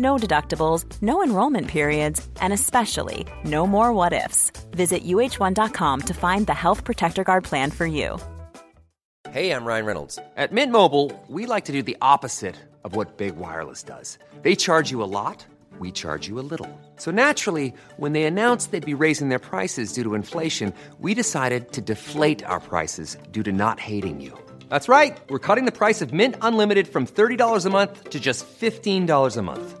No deductibles, no enrollment periods, and especially no more what ifs. Visit uh1.com to find the Health Protector Guard plan for you. Hey, I'm Ryan Reynolds. At Mint Mobile, we like to do the opposite of what Big Wireless does. They charge you a lot, we charge you a little. So naturally, when they announced they'd be raising their prices due to inflation, we decided to deflate our prices due to not hating you. That's right. We're cutting the price of Mint Unlimited from $30 a month to just $15 a month.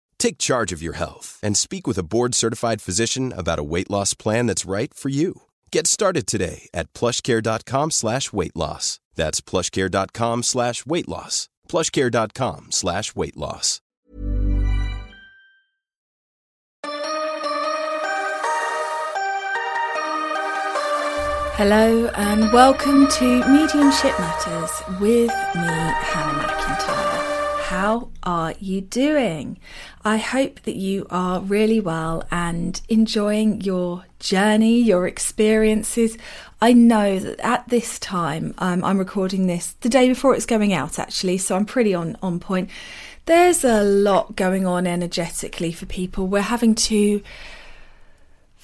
Take charge of your health and speak with a board-certified physician about a weight loss plan that's right for you. Get started today at plushcare.com slash weight loss. That's plushcare.com slash weight loss. plushcare.com slash weight loss. Hello and welcome to Mediumship Matters with me, Hannah McIntyre. How are you doing? I hope that you are really well and enjoying your journey, your experiences. I know that at this time, um, I'm recording this the day before it's going out, actually, so I'm pretty on, on point. There's a lot going on energetically for people. We're having to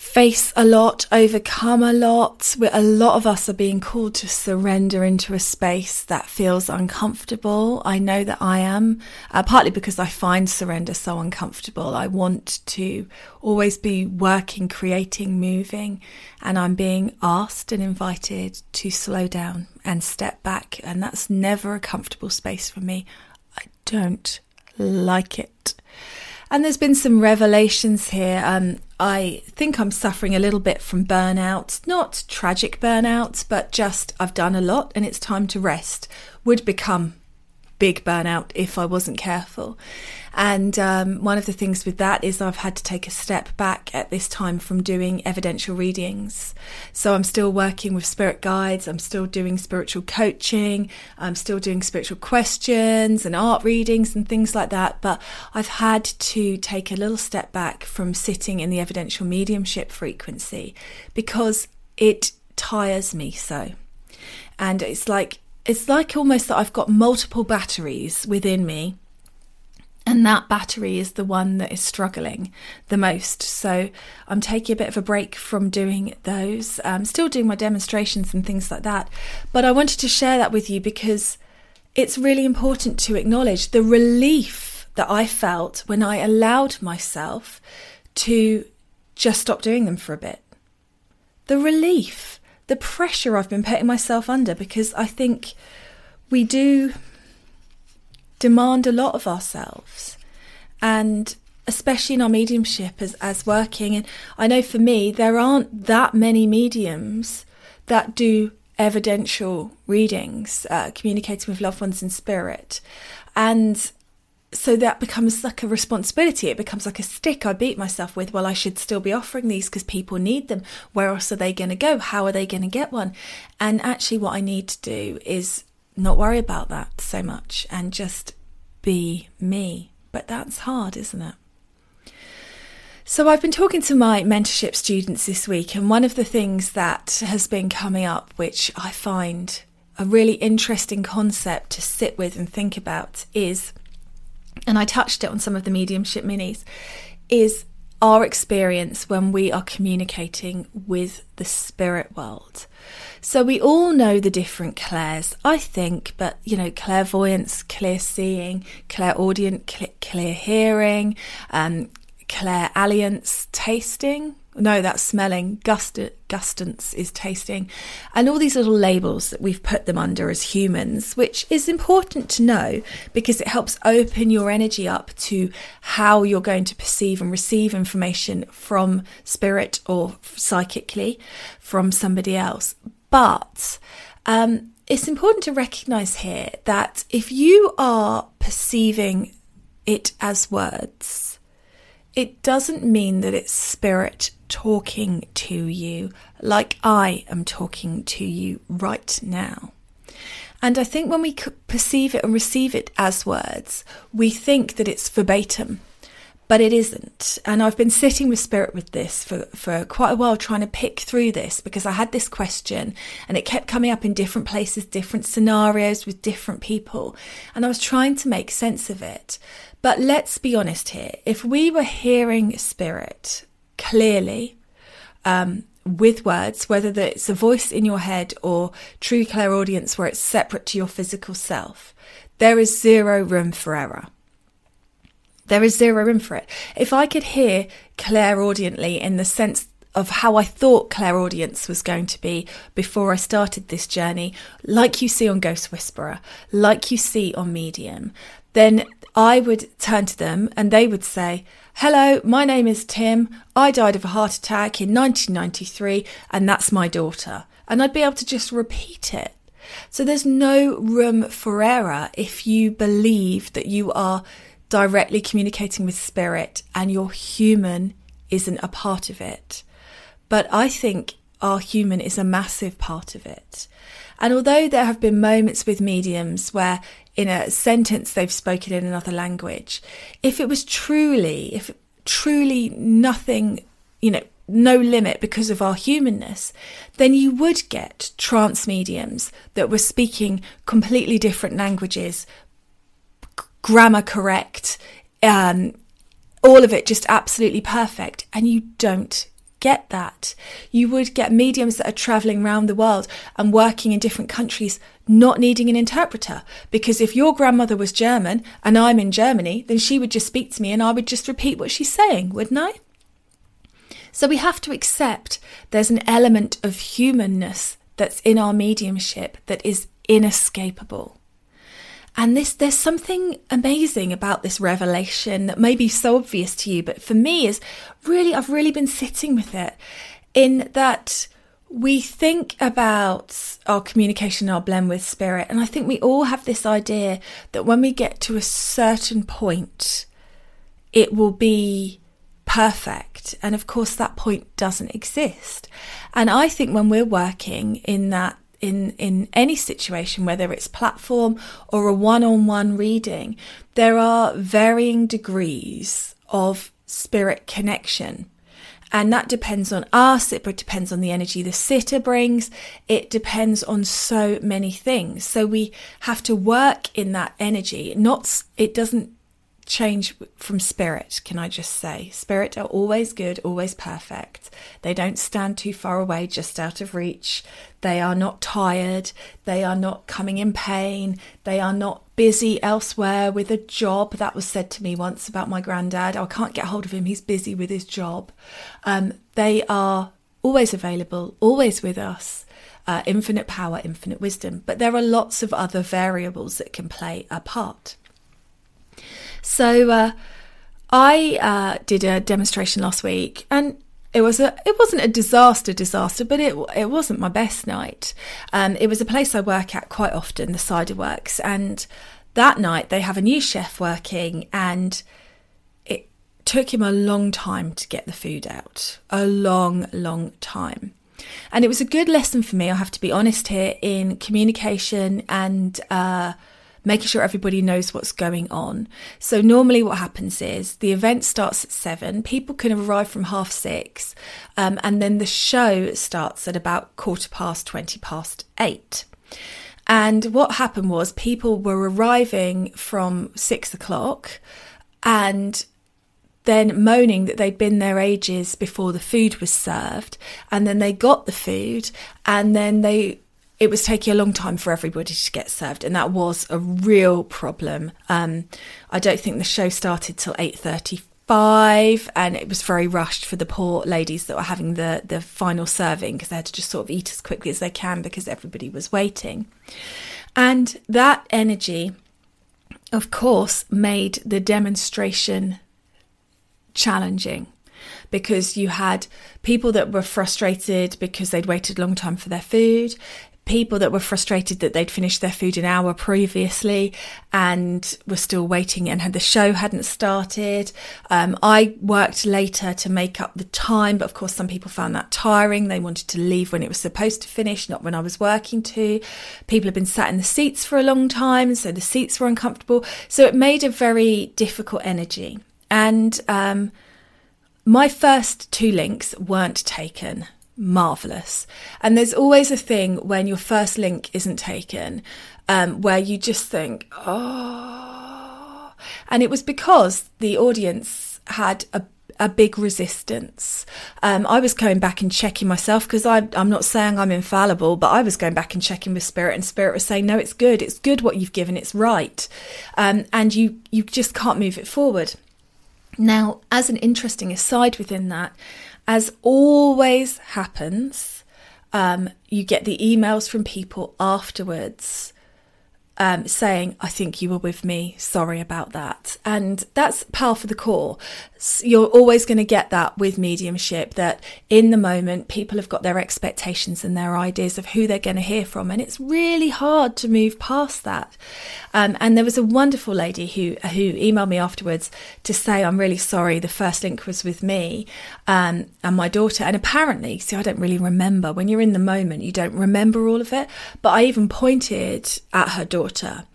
face a lot, overcome a lot. We're, A lot of us are being called to surrender into a space that feels uncomfortable. I know that I am, uh, partly because I find surrender so uncomfortable. I want to always be working, creating, moving, and I'm being asked and invited to slow down and step back. And that's never a comfortable space for me. I don't like it. And there's been some revelations here. Um, I think I'm suffering a little bit from burnout, not tragic burnout, but just I've done a lot and it's time to rest. Would become big burnout if I wasn't careful. And um, one of the things with that is I've had to take a step back at this time from doing evidential readings. So I'm still working with spirit guides, I'm still doing spiritual coaching, I'm still doing spiritual questions and art readings and things like that. But I've had to take a little step back from sitting in the evidential mediumship frequency because it tires me so. And it's like it's like almost that I've got multiple batteries within me and that battery is the one that is struggling the most. So I'm taking a bit of a break from doing those. I'm still doing my demonstrations and things like that. But I wanted to share that with you because it's really important to acknowledge the relief that I felt when I allowed myself to just stop doing them for a bit. The relief, the pressure I've been putting myself under because I think we do demand a lot of ourselves. And especially in our mediumship as, as working. And I know for me, there aren't that many mediums that do evidential readings, uh, communicating with loved ones in spirit. And so that becomes like a responsibility. It becomes like a stick I beat myself with. Well, I should still be offering these because people need them. Where else are they going to go? How are they going to get one? And actually, what I need to do is not worry about that so much and just be me. But that's hard, isn't it? So, I've been talking to my mentorship students this week, and one of the things that has been coming up, which I find a really interesting concept to sit with and think about, is and I touched it on some of the mediumship minis, is our experience when we are communicating with the spirit world. So we all know the different clairs, I think, but you know, clairvoyance, clear seeing, clairaudient, clear, hearing, um, clairalience, tasting, no, that's smelling. Gust- gustance is tasting. And all these little labels that we've put them under as humans, which is important to know because it helps open your energy up to how you're going to perceive and receive information from spirit or psychically from somebody else. But um, it's important to recognize here that if you are perceiving it as words, it doesn't mean that it's spirit talking to you like I am talking to you right now. And I think when we perceive it and receive it as words, we think that it's verbatim, but it isn't. And I've been sitting with Spirit with this for, for quite a while, trying to pick through this because I had this question and it kept coming up in different places, different scenarios with different people. And I was trying to make sense of it. But let's be honest here if we were hearing Spirit clearly um, with words, whether it's a voice in your head or true clairaudience where it's separate to your physical self, there is zero room for error. There is zero room for it. If I could hear clairaudiently in the sense of how I thought clairaudience was going to be before I started this journey, like you see on Ghost Whisperer, like you see on Medium, then I would turn to them and they would say, Hello, my name is Tim. I died of a heart attack in 1993, and that's my daughter. And I'd be able to just repeat it. So there's no room for error if you believe that you are directly communicating with spirit and your human isn't a part of it. But I think our human is a massive part of it. And although there have been moments with mediums where in a sentence they've spoken in another language, if it was truly, if truly nothing, you know, no limit because of our humanness, then you would get trance mediums that were speaking completely different languages, grammar correct, um, all of it just absolutely perfect, and you don't get that. You would get mediums that are traveling around the world and working in different countries, not needing an interpreter. Because if your grandmother was German and I'm in Germany, then she would just speak to me and I would just repeat what she's saying, wouldn't I? So we have to accept there's an element of humanness that's in our mediumship that is inescapable. And this, there's something amazing about this revelation that may be so obvious to you, but for me is really, I've really been sitting with it in that we think about our communication, our blend with spirit. And I think we all have this idea that when we get to a certain point, it will be perfect. And of course, that point doesn't exist. And I think when we're working in that in in any situation whether it's platform or a one-on-one reading there are varying degrees of spirit connection. And that depends on us it depends on the energy the sitter brings it depends on so many things. So we have to work in that energy. Not it doesn't change from spirit, can I just say? Spirit are always good, always perfect. They don't stand too far away, just out of reach. They are not tired. They are not coming in pain. They are not busy elsewhere with a job. That was said to me once about my granddad. I can't get hold of him. He's busy with his job. Um, they are always available, always with us. Uh, infinite power, infinite wisdom. But there are lots of other variables that can play a part. So uh, I uh, did a demonstration last week, and it was a it wasn't a disaster disaster but it it wasn't my best night. Um, it was a place i work at quite often the cider works and that night they have a new chef working and it took him a long time to get the food out a long long time. And it was a good lesson for me i have to be honest here in communication and uh, making sure everybody knows what's going on. So, normally, what happens is the event starts at seven, people can arrive from half six, um, and then the show starts at about quarter past, 20 past eight. And what happened was people were arriving from six o'clock and then moaning that they'd been there ages before the food was served. And then they got the food and then they it was taking a long time for everybody to get served, and that was a real problem. Um, I don't think the show started till eight thirty-five, and it was very rushed for the poor ladies that were having the the final serving because they had to just sort of eat as quickly as they can because everybody was waiting, and that energy, of course, made the demonstration challenging because you had people that were frustrated because they'd waited a long time for their food people that were frustrated that they'd finished their food an hour previously and were still waiting and the show hadn't started. Um, I worked later to make up the time, but of course, some people found that tiring. They wanted to leave when it was supposed to finish, not when I was working to. People had been sat in the seats for a long time, so the seats were uncomfortable. So it made a very difficult energy. And um, my first two links weren't taken marvelous. And there's always a thing when your first link isn't taken um, where you just think, oh. And it was because the audience had a a big resistance. Um, I was going back and checking myself because I'm not saying I'm infallible, but I was going back and checking with Spirit, and Spirit was saying, "No, it's good. It's good what you've given. It's right," um, and you you just can't move it forward. Now, as an interesting aside within that, as always happens, um, you get the emails from people afterwards um, saying, I think you were with me, sorry about that. And that's par for the core. You're always going to get that with mediumship that in the moment, people have got their expectations and their ideas of who they're going to hear from. And it's really hard to move past that. Um, and there was a wonderful lady who, who emailed me afterwards to say, I'm really sorry, the first link was with me um, and my daughter. And apparently, see, I don't really remember. When you're in the moment, you don't remember all of it. But I even pointed at her daughter daughter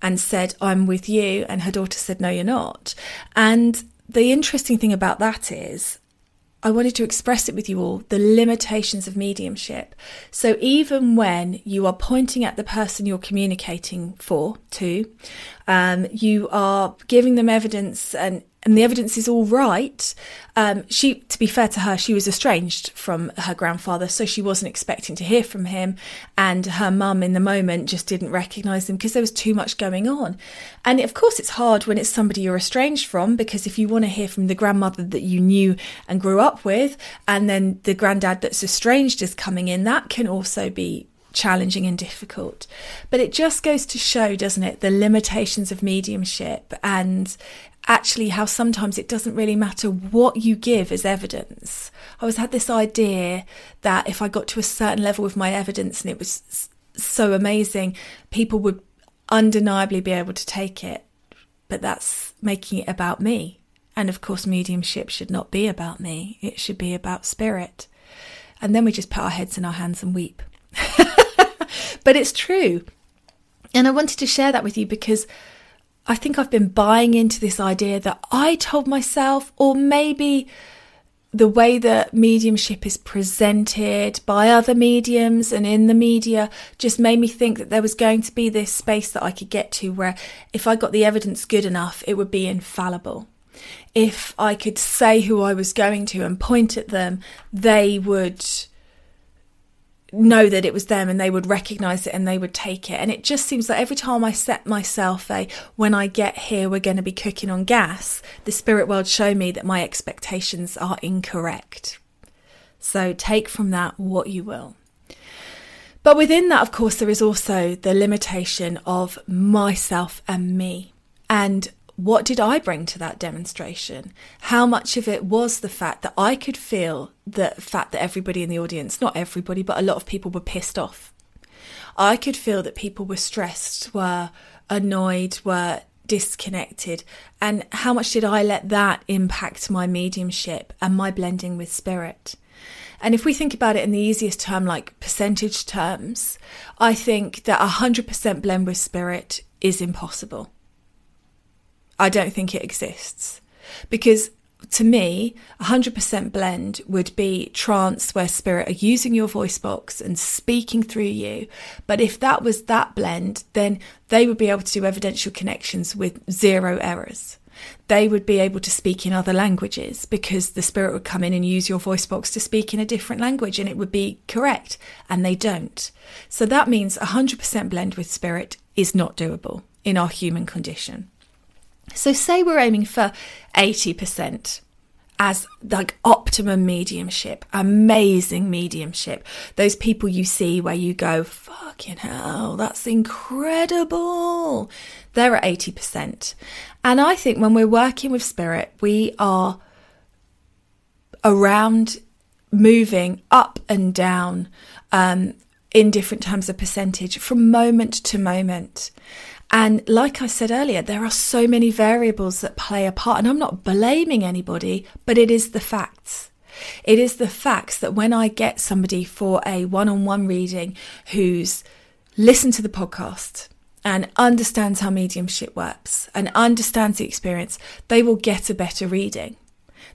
and said, I'm with you. And her daughter said, No, you're not. And the interesting thing about that is, I wanted to express it with you all the limitations of mediumship. So, even when you are pointing at the person you're communicating for, to, um, you are giving them evidence and and the evidence is all right. Um, she, to be fair to her, she was estranged from her grandfather, so she wasn't expecting to hear from him. And her mum, in the moment, just didn't recognise him because there was too much going on. And of course, it's hard when it's somebody you're estranged from because if you want to hear from the grandmother that you knew and grew up with, and then the granddad that's estranged is coming in, that can also be challenging and difficult. But it just goes to show, doesn't it, the limitations of mediumship and actually how sometimes it doesn't really matter what you give as evidence. I always had this idea that if I got to a certain level with my evidence and it was so amazing, people would undeniably be able to take it. But that's making it about me. And of course, mediumship should not be about me, it should be about spirit. And then we just put our heads in our hands and weep. but it's true. And I wanted to share that with you because I think I've been buying into this idea that I told myself, or maybe the way that mediumship is presented by other mediums and in the media just made me think that there was going to be this space that I could get to where if I got the evidence good enough, it would be infallible. If I could say who I was going to and point at them, they would know that it was them and they would recognize it and they would take it. And it just seems like every time I set myself a when I get here, we're going to be cooking on gas, the spirit world show me that my expectations are incorrect. So take from that what you will. But within that, of course, there is also the limitation of myself and me. And what did I bring to that demonstration? How much of it was the fact that I could feel the fact that everybody in the audience, not everybody, but a lot of people were pissed off. I could feel that people were stressed, were annoyed, were disconnected. And how much did I let that impact my mediumship and my blending with spirit? And if we think about it in the easiest term, like percentage terms, I think that 100% blend with spirit is impossible. I don't think it exists. Because to me, 100% blend would be trance where spirit are using your voice box and speaking through you. But if that was that blend, then they would be able to do evidential connections with zero errors. They would be able to speak in other languages because the spirit would come in and use your voice box to speak in a different language and it would be correct. And they don't. So that means 100% blend with spirit is not doable in our human condition. So, say we're aiming for 80% as like optimum mediumship, amazing mediumship. Those people you see where you go, fucking hell, that's incredible. They're at 80%. And I think when we're working with spirit, we are around moving up and down um, in different terms of percentage from moment to moment. And like I said earlier, there are so many variables that play a part, and I'm not blaming anybody, but it is the facts. It is the facts that when I get somebody for a one on one reading who's listened to the podcast and understands how mediumship works and understands the experience, they will get a better reading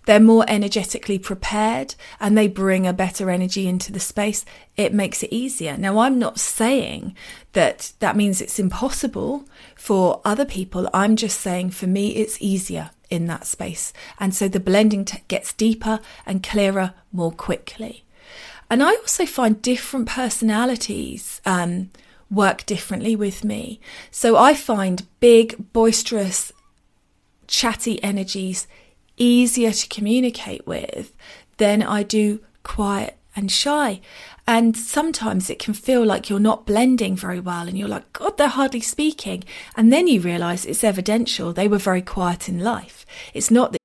they're more energetically prepared and they bring a better energy into the space, it makes it easier. Now, I'm not saying that that means it's impossible for other people. I'm just saying for me, it's easier in that space. And so the blending t- gets deeper and clearer more quickly. And I also find different personalities um, work differently with me. So I find big, boisterous, chatty energies easier to communicate with than I do quiet and shy. And sometimes it can feel like you're not blending very well and you're like, God, they're hardly speaking. And then you realize it's evidential. They were very quiet in life. It's not that.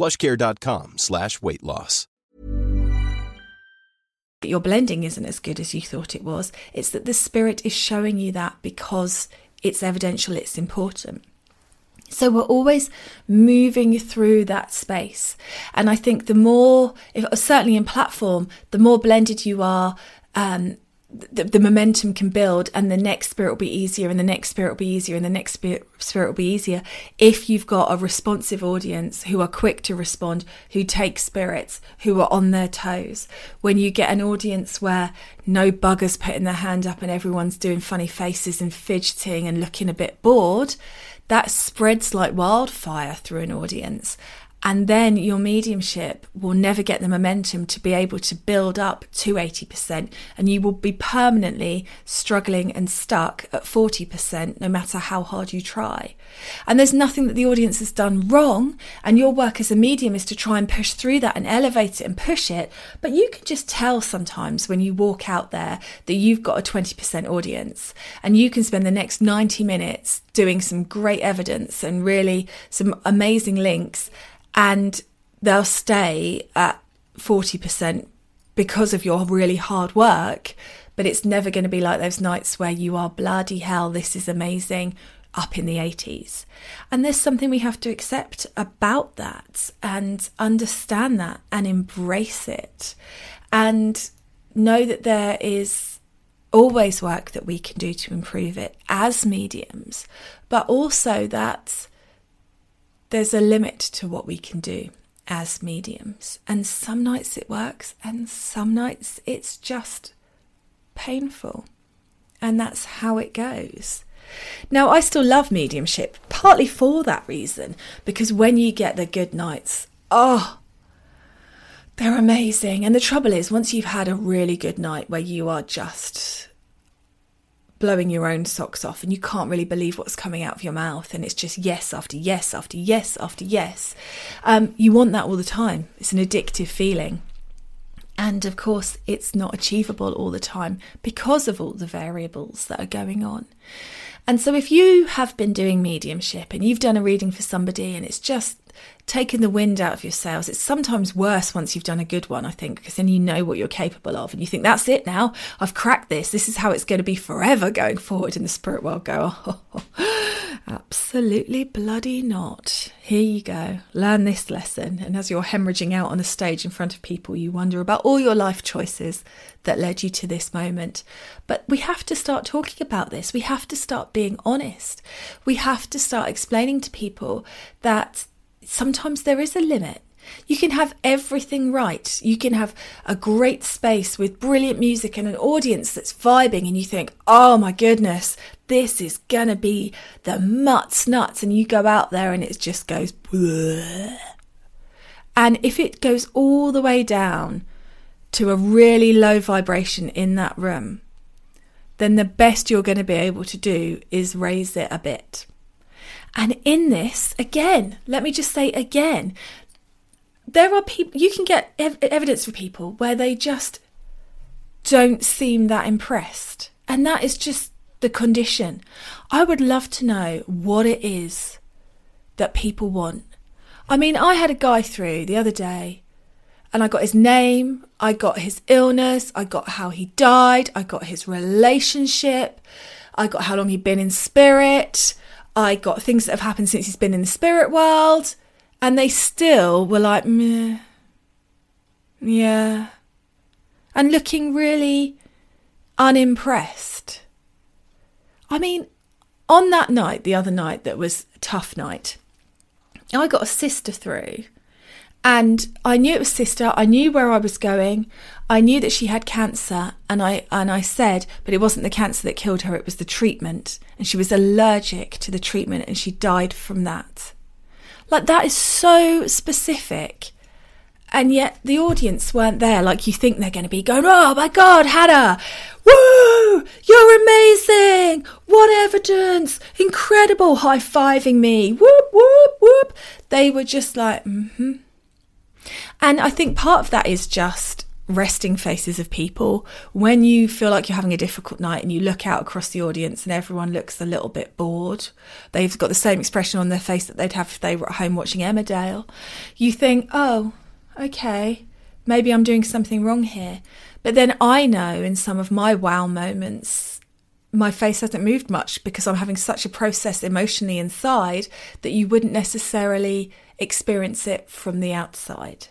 plushcare.com slash weight loss. Your blending isn't as good as you thought it was. It's that the spirit is showing you that because it's evidential, it's important. So we're always moving through that space. And I think the more, if, certainly in platform, the more blended you are, um, the, the, momentum can build and the next spirit will be easier and the next spirit will be easier and the next spirit, spirit will be easier if you've got a responsive audience who are quick to respond who take spirits who are on their toes. When you get an audience where no buggers putting their hand up and everyone's doing funny faces and fidgeting and looking a bit bored that spreads like wildfire through an audience and then your mediumship will never get the momentum to be able to build up to 80%. And you will be permanently struggling and stuck at 40%, no matter how hard you try. And there's nothing that the audience has done wrong. And your work as a medium is to try and push through that and elevate it and push it. But you can just tell sometimes when you walk out there that you've got a 20% audience and you can spend the next 90 minutes doing some great evidence and really some amazing links and they'll stay at 40% because of your really hard work. But it's never going to be like those nights where you are bloody hell, this is amazing. up in the 80s. And there's something we have to accept about that and understand that and embrace it and know that there is always work that we can do to improve it as mediums, but also that there's a limit to what we can do as mediums. And some nights it works, and some nights it's just painful. And that's how it goes. Now, I still love mediumship, partly for that reason, because when you get the good nights, oh, they're amazing. And the trouble is, once you've had a really good night where you are just blowing your own socks off and you can't really believe what's coming out of your mouth and it's just yes after yes after yes after yes. Um, you want that all the time. It's an addictive feeling. And of course it's not achievable all the time because of all the variables that are going on. And so if you have been doing mediumship and you've done a reading for somebody and it's just taken the wind out of your sails. It's sometimes worse once you've done a good one, I think, because then you know what you're capable of and you think, that's it now. I've cracked this. This is how it's going to be forever going forward in the spirit world. Go, oh, absolutely bloody not. Here you go. Learn this lesson. And as you're hemorrhaging out on a stage in front of people, you wonder about all your life choices that led you to this moment. But we have to start talking about this. We have to start being honest. We have to start explaining to people that sometimes there is a limit. You can have everything right. You can have a great space with brilliant music and an audience that's vibing, and you think, oh my goodness, this is gonna be the mutts nuts. And you go out there and it just goes, Bleh. and if it goes all the way down to a really low vibration in that room, then the best you're going to be able to do is raise it a bit. And in this, again, let me just say again, there are people, you can get ev- evidence for people where they just don't seem that impressed. And that is just the condition. I would love to know what it is that people want. I mean, I had a guy through the other day and I got his name, I got his illness, I got how he died, I got his relationship, I got how long he'd been in spirit, I got things that have happened since he's been in the spirit world, and they still were like, meh, yeah, and looking really unimpressed. I mean, on that night, the other night that was a tough night, I got a sister through and I knew it was sister. I knew where I was going. I knew that she had cancer, and I and I said, but it wasn't the cancer that killed her. It was the treatment, and she was allergic to the treatment, and she died from that. Like that is so specific, and yet the audience weren't there. Like you think they're going to be going, "Oh my God, Hannah, woo, you're amazing! What evidence? Incredible!" High fiving me, whoop whoop whoop. They were just like, mm "Hmm." And I think part of that is just resting faces of people. When you feel like you're having a difficult night and you look out across the audience and everyone looks a little bit bored, they've got the same expression on their face that they'd have if they were at home watching Emmerdale, you think, oh, okay, maybe I'm doing something wrong here. But then I know in some of my wow moments, my face hasn't moved much because I'm having such a process emotionally inside that you wouldn't necessarily experience it from the outside.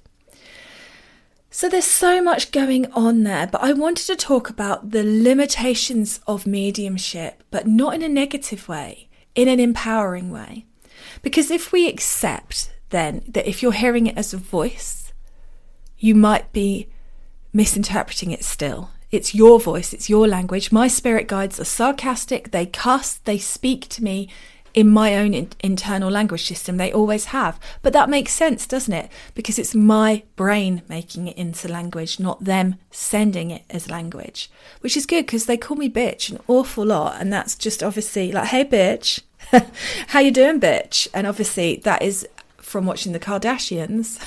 So there's so much going on there, but I wanted to talk about the limitations of mediumship, but not in a negative way, in an empowering way. Because if we accept then that if you're hearing it as a voice, you might be misinterpreting it still. It's your voice, it's your language. My spirit guides are sarcastic, they cuss, they speak to me in my own in- internal language system. They always have. But that makes sense, doesn't it? Because it's my brain making it into language, not them sending it as language. Which is good because they call me bitch an awful lot. And that's just obviously like, hey, bitch, how you doing, bitch? And obviously that is from watching the Kardashians.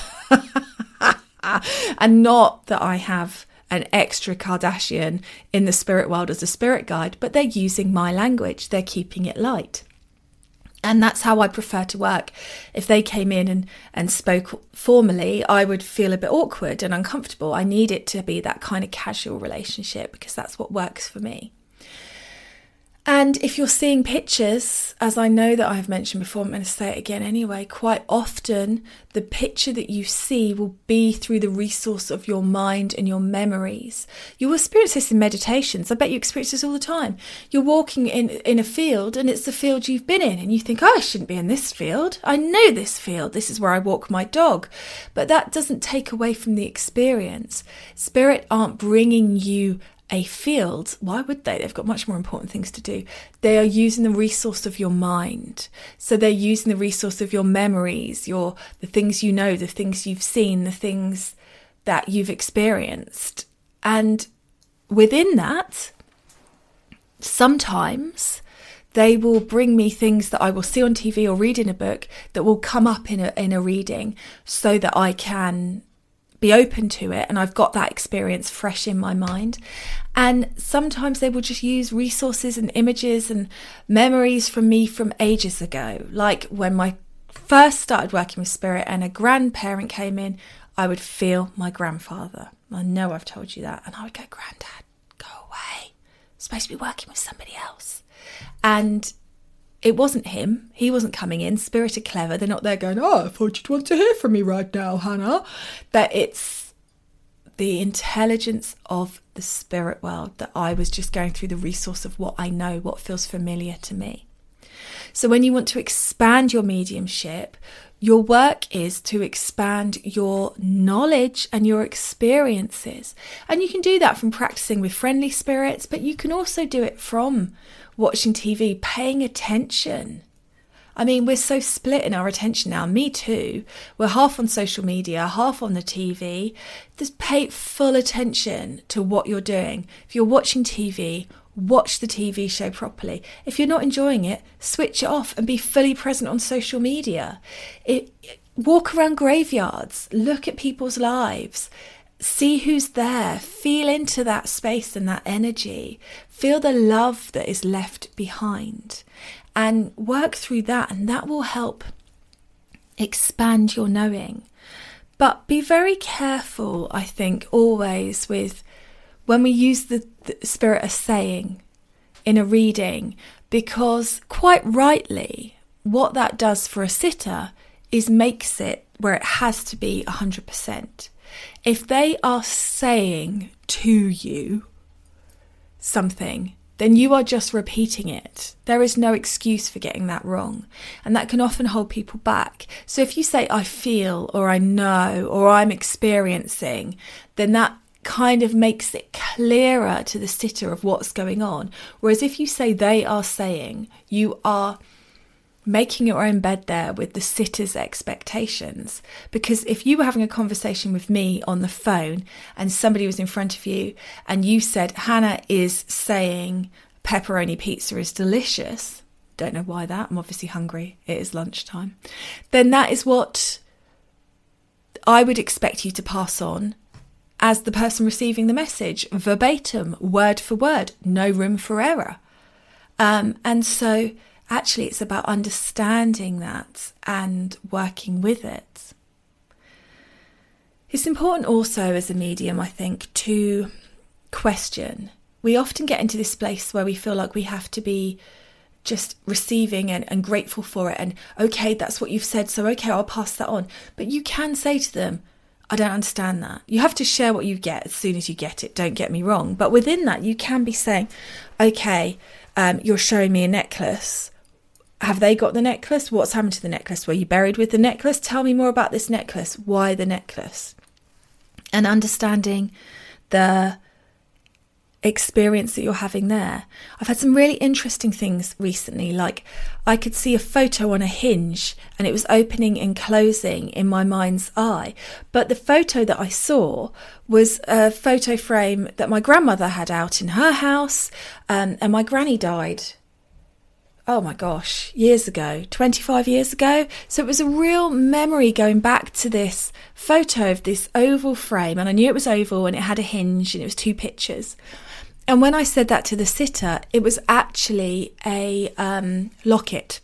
and not that I have an extra Kardashian in the spirit world as a spirit guide, but they're using my language. They're keeping it light. And that's how I prefer to work. If they came in and, and spoke formally, I would feel a bit awkward and uncomfortable. I need it to be that kind of casual relationship because that's what works for me. And if you're seeing pictures, as I know that I've mentioned before, I'm going to say it again anyway, quite often the picture that you see will be through the resource of your mind and your memories. You will experience this in meditations. I bet you experience this all the time. You're walking in, in a field and it's the field you've been in, and you think, oh, I shouldn't be in this field. I know this field. This is where I walk my dog. But that doesn't take away from the experience. Spirit aren't bringing you a field, why would they? They've got much more important things to do. They are using the resource of your mind. So they're using the resource of your memories, your the things you know, the things you've seen, the things that you've experienced. And within that, sometimes they will bring me things that I will see on TV or read in a book that will come up in a in a reading so that I can be open to it and I've got that experience fresh in my mind. And sometimes they will just use resources and images and memories from me from ages ago. Like when my first started working with spirit and a grandparent came in, I would feel my grandfather. I know I've told you that. And I would go, Granddad, go away. I'm supposed to be working with somebody else. And it wasn't him. He wasn't coming in. Spirit are clever. They're not there going, Oh, I thought you'd want to hear from me right now, Hannah. But it's the intelligence of the spirit world that I was just going through the resource of what I know, what feels familiar to me. So when you want to expand your mediumship, your work is to expand your knowledge and your experiences. And you can do that from practicing with friendly spirits, but you can also do it from watching TV, paying attention. I mean, we're so split in our attention now. Me too. We're half on social media, half on the TV. Just pay full attention to what you're doing. If you're watching TV, watch the TV show properly. If you're not enjoying it, switch it off and be fully present on social media. It, walk around graveyards, look at people's lives see who's there, feel into that space and that energy, feel the love that is left behind, and work through that, and that will help expand your knowing. But be very careful, I think, always with when we use the, the spirit of saying in a reading, because quite rightly, what that does for a sitter is makes it where it has to be 100%. If they are saying to you something, then you are just repeating it. There is no excuse for getting that wrong. And that can often hold people back. So if you say, I feel, or I know, or I'm experiencing, then that kind of makes it clearer to the sitter of what's going on. Whereas if you say they are saying, you are making your own bed there with the sitter's expectations. Because if you were having a conversation with me on the phone and somebody was in front of you and you said, Hannah is saying pepperoni pizza is delicious, don't know why that, I'm obviously hungry, it is lunchtime, then that is what I would expect you to pass on as the person receiving the message, verbatim, word for word, no room for error. Um, and so, actually it's about understanding that and working with it. It's important also as a medium, I think, to question. We often get into this place where we feel like we have to be just receiving and, and grateful for it and okay that's what you've said so okay i'll pass that on but you can say to them I don't understand that. You have to share what you get as soon as you get it, don't get me wrong. But within that, you can be saying, okay, um, you're showing me a necklace have they got the necklace? What's happened to the necklace? Were you buried with the necklace? Tell me more about this necklace. Why the necklace? And understanding the experience that you're having there. I've had some really interesting things recently, like I could see a photo on a hinge and it was opening and closing in my mind's eye. But the photo that I saw was a photo frame that my grandmother had out in her house, um, and my granny died oh my gosh, years ago, 25 years ago. So it was a real memory going back to this photo of this oval frame. And I knew it was oval and it had a hinge and it was two pictures. And when I said that to the sitter, it was actually a um, locket.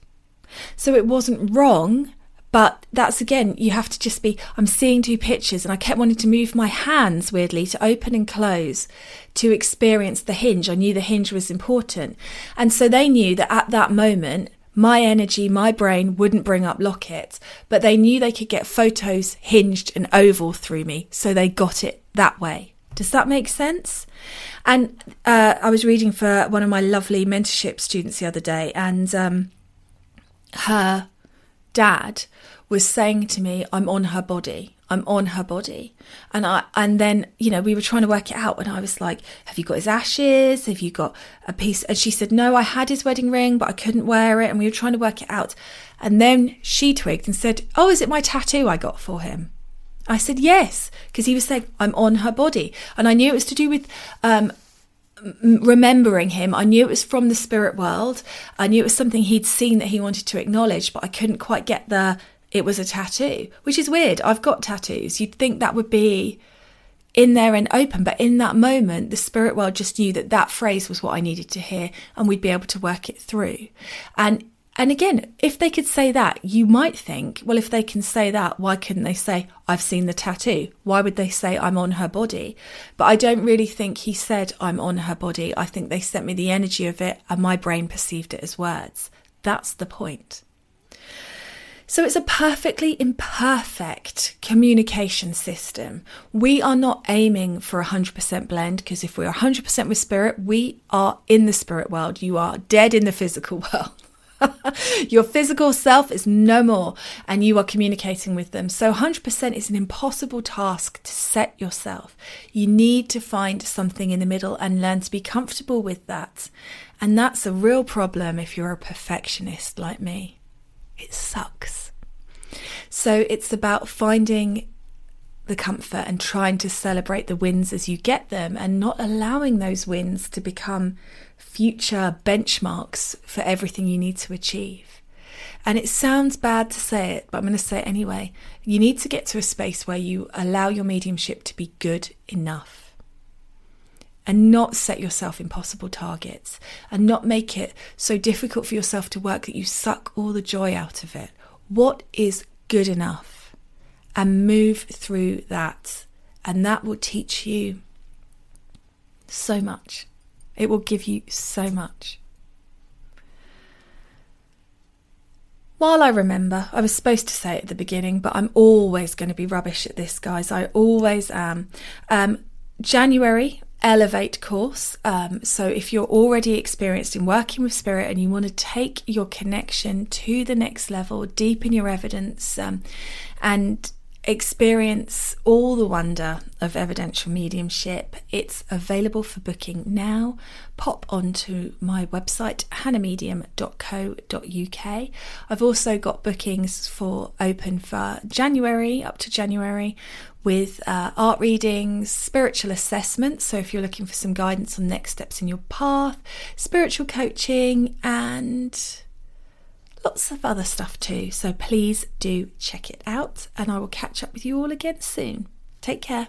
So it wasn't wrong, But that's again, you have to just be, I'm seeing two pictures and I kept wanting to move my hands weirdly to open and close to experience the hinge. I knew the hinge was important. And so they knew that at that moment, my energy, my brain wouldn't bring up Locket, but they knew they could get photos hinged and oval through me. So they got it that way. Does that make sense? And uh, I was reading for one of my lovely mentorship students the other day, and um, her dad was saying to me, I'm on her body. I'm on her body. And I and then, you know, we were trying to work it out and I was like, Have you got his ashes? Have you got a piece? And she said, No, I had his wedding ring, but I couldn't wear it. And we were trying to work it out. And then she twigged and said, Oh, is it my tattoo I got for him? I said, Yes, because he was saying, I'm on her body. And I knew it was to do with um, remembering him. I knew it was from the spirit world. I knew it was something he'd seen that he wanted to acknowledge, but I couldn't quite get the it was a tattoo, which is weird. I've got tattoos. You'd think that would be in there and open, but in that moment, the spirit world just knew that that phrase was what I needed to hear, and we'd be able to work it through. And and again, if they could say that, you might think, well, if they can say that, why couldn't they say, I've seen the tattoo? Why would they say, I'm on her body? But I don't really think he said, I'm on her body. I think they sent me the energy of it, and my brain perceived it as words. That's the point. So it's a perfectly imperfect communication system. We are not aiming for 100% blend because if we're 100% with spirit, we are in the spirit world. You are dead in the physical world. Your physical self is no more and you are communicating with them. So 100% is an impossible task to set yourself. You need to find something in the middle and learn to be comfortable with that. And that's a real problem if you're a perfectionist like me. It sucks. So it's about finding the comfort and trying to celebrate the wins as you get them and not allowing those wins to become future benchmarks for everything you need to achieve. And it sounds bad to say it, but I'm going to say it anyway. You need to get to a space where you allow your mediumship to be good enough and not set yourself impossible targets and not make it so difficult for yourself to work that you suck all the joy out of it. What is good enough? And move through that. And that will teach you so much. It will give you so much. While I remember, I was supposed to say at the beginning, but I'm always going to be rubbish at this, guys. I always am. Um, January, Elevate course. Um, so, if you're already experienced in working with spirit and you want to take your connection to the next level, deepen your evidence, um, and experience all the wonder of evidential mediumship. It's available for booking now. Pop onto my website, hannahmedium.co.uk. I've also got bookings for open for January, up to January, with uh, art readings, spiritual assessments. So, if you're looking for some guidance on next steps in your path, spiritual coaching, and lots of other stuff too. So please do check it out, and I will catch up with you all again soon. Take care.